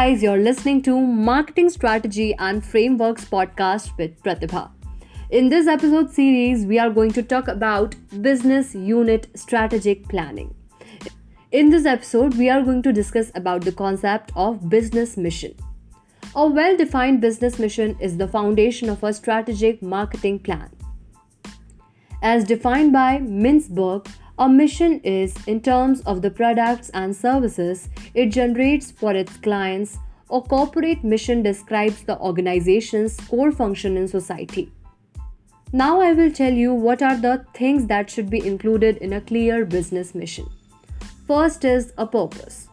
Guys, you're listening to Marketing Strategy and Frameworks podcast with Pratibha. In this episode series, we are going to talk about business unit strategic planning. In this episode, we are going to discuss about the concept of business mission. A well-defined business mission is the foundation of a strategic marketing plan. As defined by Mintzberg, a mission is, in terms of the products and services it generates for its clients, a corporate mission describes the organization's core function in society. Now, I will tell you what are the things that should be included in a clear business mission. First is a purpose.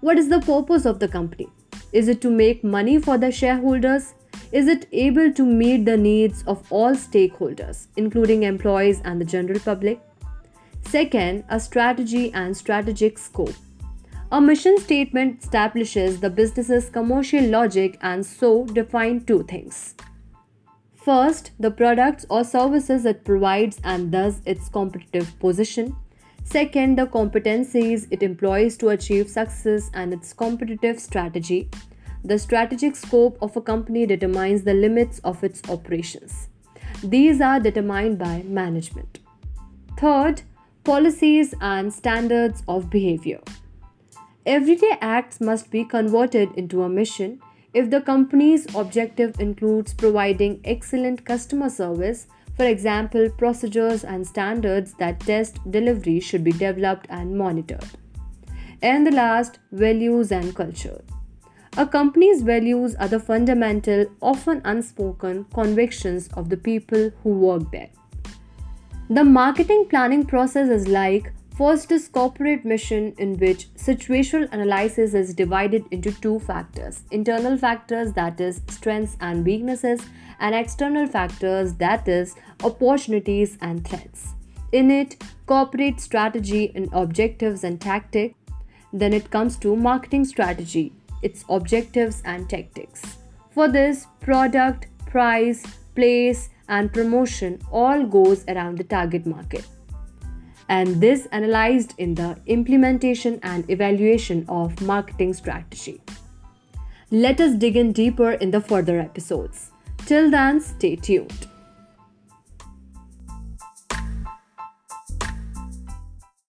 What is the purpose of the company? Is it to make money for the shareholders? Is it able to meet the needs of all stakeholders, including employees and the general public? Second, a strategy and strategic scope. A mission statement establishes the business's commercial logic and so define two things. First, the products or services it provides and thus its competitive position. Second, the competencies it employs to achieve success and its competitive strategy. The strategic scope of a company determines the limits of its operations. These are determined by management. Third, policies and standards of behavior. Everyday acts must be converted into a mission if the company's objective includes providing excellent customer service. For example, procedures and standards that test delivery should be developed and monitored. And the last, values and culture. A company's values are the fundamental, often unspoken convictions of the people who work there. The marketing planning process is like first is corporate mission in which situational analysis is divided into two factors. Internal factors that is strengths and weaknesses and external factors that is opportunities and threats. In it corporate strategy and objectives and tactics. Then it comes to marketing strategy its objectives and tactics. For this product price place and promotion all goes around the target market. And this analyzed in the implementation and evaluation of marketing strategy. Let us dig in deeper in the further episodes. Till then, stay tuned.